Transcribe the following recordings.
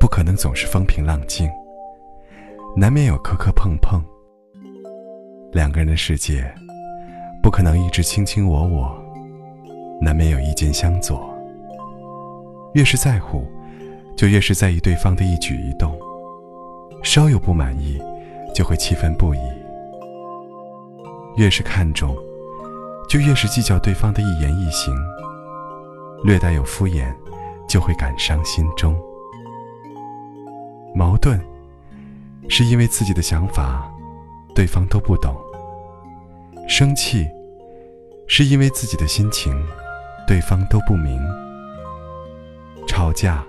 不可能总是风平浪静，难免有磕磕碰碰。两个人的世界，不可能一直卿卿我我，难免有意见相左。越是在乎，就越是在意对方的一举一动，稍有不满意，就会气愤不已。越是看重，就越是计较对方的一言一行，略带有敷衍。就会感伤心中。矛盾，是因为自己的想法，对方都不懂；生气，是因为自己的心情，对方都不明；吵架，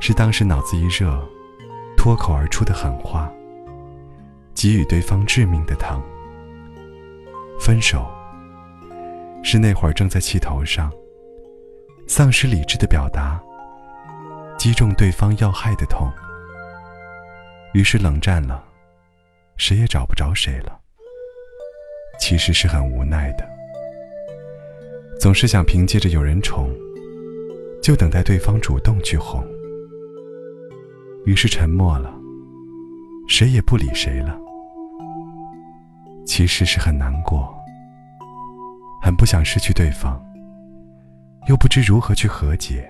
是当时脑子一热，脱口而出的狠话，给予对方致命的疼；分手，是那会儿正在气头上。丧失理智的表达，击中对方要害的痛，于是冷战了，谁也找不着谁了。其实是很无奈的，总是想凭借着有人宠，就等待对方主动去哄，于是沉默了，谁也不理谁了。其实是很难过，很不想失去对方。又不知如何去和解，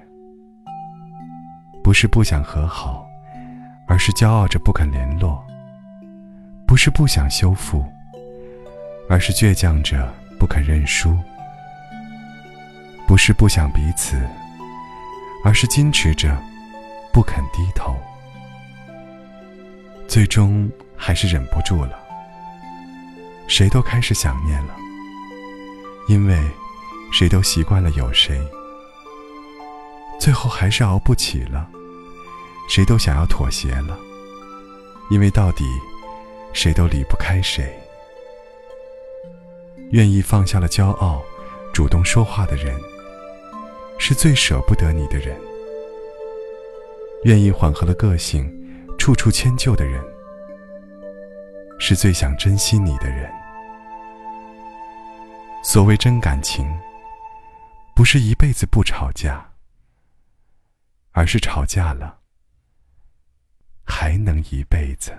不是不想和好，而是骄傲着不肯联络；不是不想修复，而是倔强着不肯认输；不是不想彼此，而是矜持着不肯低头。最终还是忍不住了，谁都开始想念了，因为。谁都习惯了有谁，最后还是熬不起了。谁都想要妥协了，因为到底谁都离不开谁。愿意放下了骄傲，主动说话的人，是最舍不得你的人；愿意缓和了个性，处处迁就的人，是最想珍惜你的人。所谓真感情。不是一辈子不吵架，而是吵架了还能一辈子。